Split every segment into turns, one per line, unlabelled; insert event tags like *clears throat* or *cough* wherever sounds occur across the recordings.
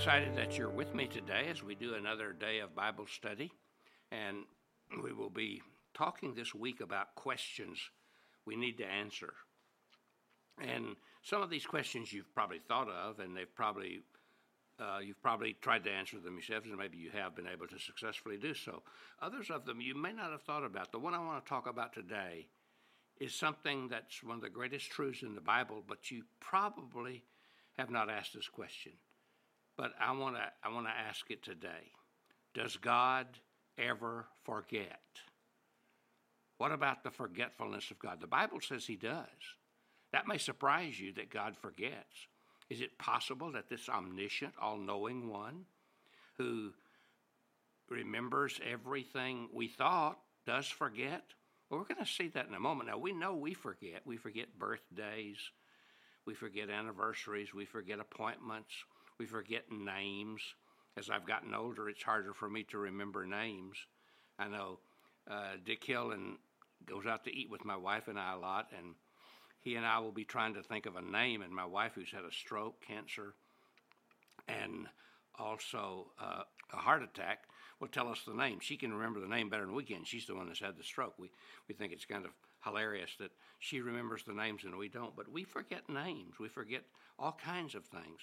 excited that you're with me today as we do another day of Bible study. And we will be talking this week about questions we need to answer. And some of these questions you've probably thought of, and they've probably uh, you've probably tried to answer them yourselves, and maybe you have been able to successfully do so. Others of them you may not have thought about. The one I want to talk about today is something that's one of the greatest truths in the Bible, but you probably have not asked this question. But I want to I want to ask it today. Does God ever forget? What about the forgetfulness of God? The Bible says he does. That may surprise you that God forgets. Is it possible that this omniscient, all knowing one who remembers everything we thought does forget? Well, we're going to see that in a moment. Now, we know we forget. We forget birthdays, we forget anniversaries, we forget appointments, we forget names. As I've gotten older, it's harder for me to remember names. I know uh, Dick Hill and goes out to eat with my wife and I a lot, and he and I will be trying to think of a name, and my wife, who's had a stroke, cancer, and also uh, a heart attack, will tell us the name. She can remember the name better than we can. She's the one that's had the stroke. We we think it's kind of hilarious that she remembers the names and we don't. But we forget names. We forget all kinds of things,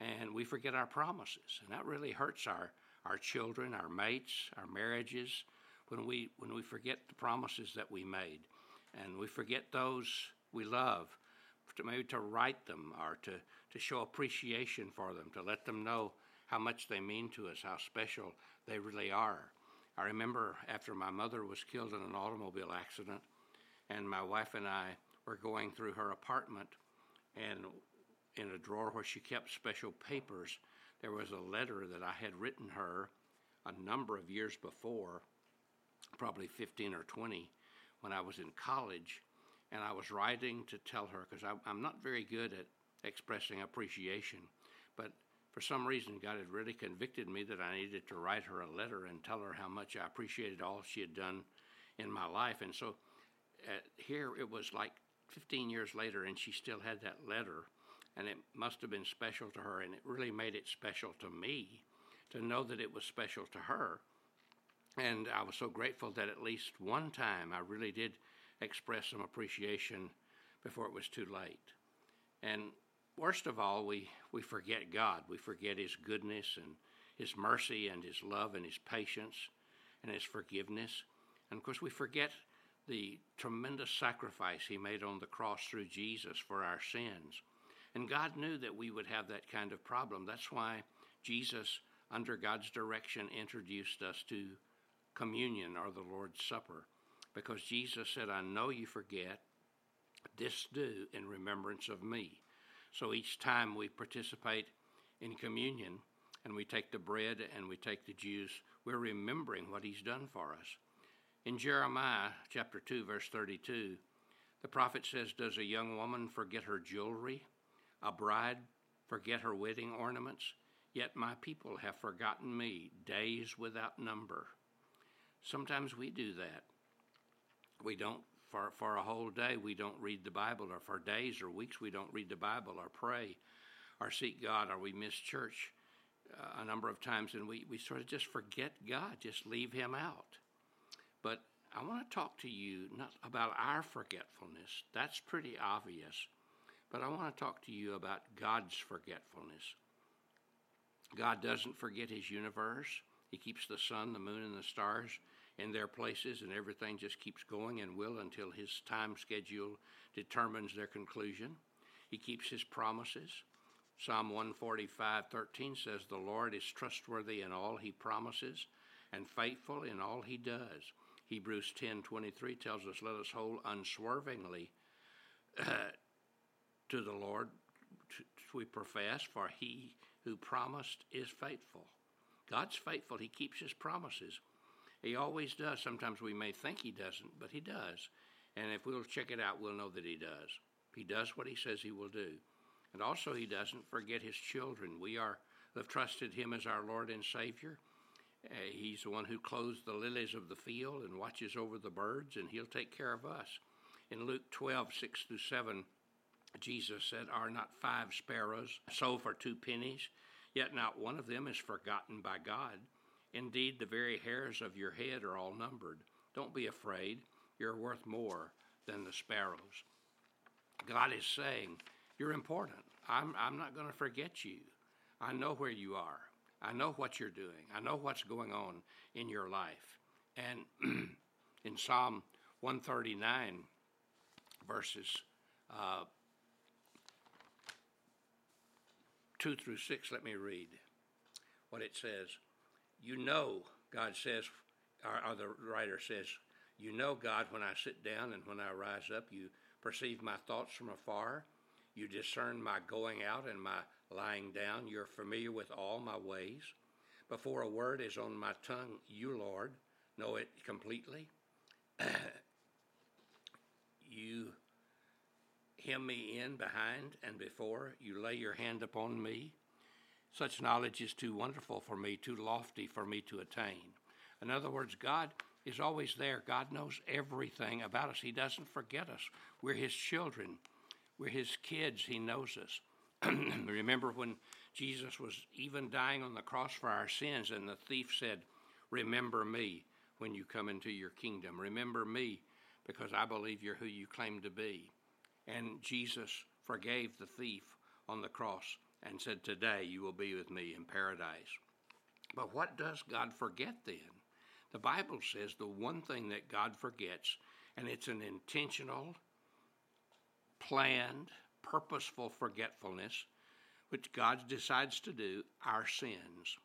and we forget our promises, and that really hurts our our children, our mates, our marriages, when we when we forget the promises that we made, and we forget those we love, to maybe to write them or to, to show appreciation for them, to let them know how much they mean to us, how special they really are. I remember after my mother was killed in an automobile accident, and my wife and I were going through her apartment, and in a drawer where she kept special papers, there was a letter that I had written her a number of years before, probably 15 or 20, when I was in college and I was writing to tell her because I'm not very good at expressing appreciation, but for some reason God had really convicted me that I needed to write her a letter and tell her how much I appreciated all she had done in my life. And so uh, here it was like 15 years later, and she still had that letter, and it must have been special to her, and it really made it special to me to know that it was special to her. And I was so grateful that at least one time I really did express some appreciation before it was too late. And worst of all, we, we forget God. We forget His goodness and His mercy and His love and His patience and His forgiveness. And of course, we forget the tremendous sacrifice He made on the cross through Jesus for our sins. And God knew that we would have that kind of problem. That's why Jesus, under God's direction, introduced us to communion or the Lord's Supper because Jesus said, I know you forget. This do in remembrance of me. So each time we participate in communion and we take the bread and we take the juice, we're remembering what he's done for us. In Jeremiah chapter 2, verse 32, the prophet says, Does a young woman forget her jewelry? A bride forget her wedding ornaments? Yet my people have forgotten me days without number. Sometimes we do that we don't for for a whole day we don't read the Bible, or for days or weeks we don't read the Bible, or pray, or seek God, or we miss church uh, a number of times, and we we sort of just forget God, just leave Him out. But I want to talk to you not about our forgetfulness. That's pretty obvious. But I want to talk to you about God's forgetfulness. God doesn't forget his universe. He keeps the sun, the moon, and the stars in their places, and everything just keeps going and will until his time schedule determines their conclusion. He keeps his promises. Psalm 145:13 says, "The Lord is trustworthy in all he promises and faithful in all he does." Hebrews 10:23 tells us, "Let us hold unswervingly *clears throat* to the Lord we profess, for he who promised is faithful." God's faithful. He keeps his promises. He always does. Sometimes we may think he doesn't, but he does. And if we'll check it out, we'll know that he does. He does what he says he will do. And also, he doesn't forget his children. We are have trusted him as our Lord and Savior. Uh, he's the one who clothes the lilies of the field and watches over the birds, and he'll take care of us. In Luke 12, 6 through 7, Jesus said, Are not five sparrows sold for two pennies? yet not one of them is forgotten by God. Indeed, the very hairs of your head are all numbered. Don't be afraid. You're worth more than the sparrows. God is saying, You're important. I'm, I'm not going to forget you. I know where you are. I know what you're doing. I know what's going on in your life. And *clears throat* in Psalm 139, verses uh, 2 through 6, let me read what it says. You know, God says, or, or the writer says, You know, God, when I sit down and when I rise up, you perceive my thoughts from afar. You discern my going out and my lying down. You're familiar with all my ways. Before a word is on my tongue, you, Lord, know it completely. *clears throat* you hem me in behind and before, you lay your hand upon me. Such knowledge is too wonderful for me, too lofty for me to attain. In other words, God is always there. God knows everything about us. He doesn't forget us. We're His children, we're His kids. He knows us. *clears throat* Remember when Jesus was even dying on the cross for our sins, and the thief said, Remember me when you come into your kingdom. Remember me because I believe you're who you claim to be. And Jesus forgave the thief on the cross and said, Today you will be with me in paradise. But what does God forget then? The Bible says the one thing that God forgets, and it's an intentional, planned, purposeful forgetfulness, which God decides to do, our sins.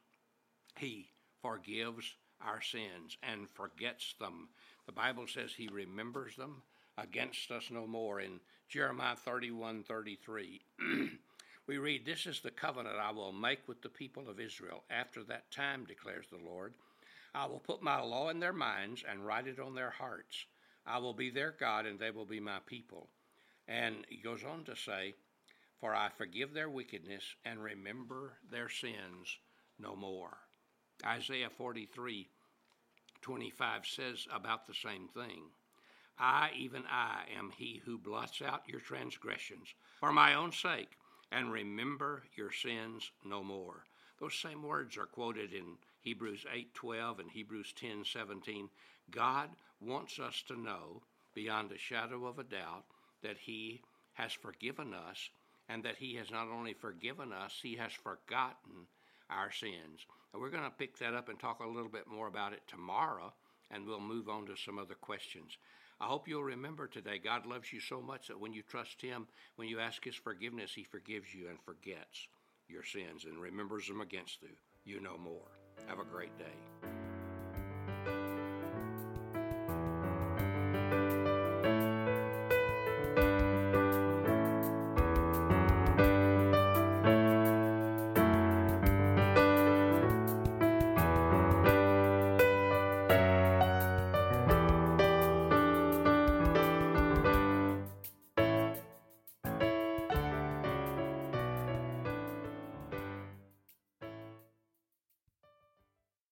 He forgives our sins and forgets them. The Bible says He remembers them against us no more in Jeremiah 31 33. *clears throat* we read, This is the covenant I will make with the people of Israel after that time, declares the Lord. I will put my law in their minds and write it on their hearts. I will be their God and they will be my people. And he goes on to say, For I forgive their wickedness and remember their sins no more. Isaiah 43 25 says about the same thing. I, even I, am he who blots out your transgressions for my own sake, and remember your sins no more. Those same words are quoted in Hebrews 8:12 and Hebrews 10:17. God wants us to know beyond a shadow of a doubt that he has forgiven us and that he has not only forgiven us, he has forgotten our sins. And we're going to pick that up and talk a little bit more about it tomorrow, and we'll move on to some other questions. I hope you'll remember today God loves you so much that when you trust Him, when you ask His forgiveness, He forgives you and forgets your sins and remembers them against you. You know more. Have a great day.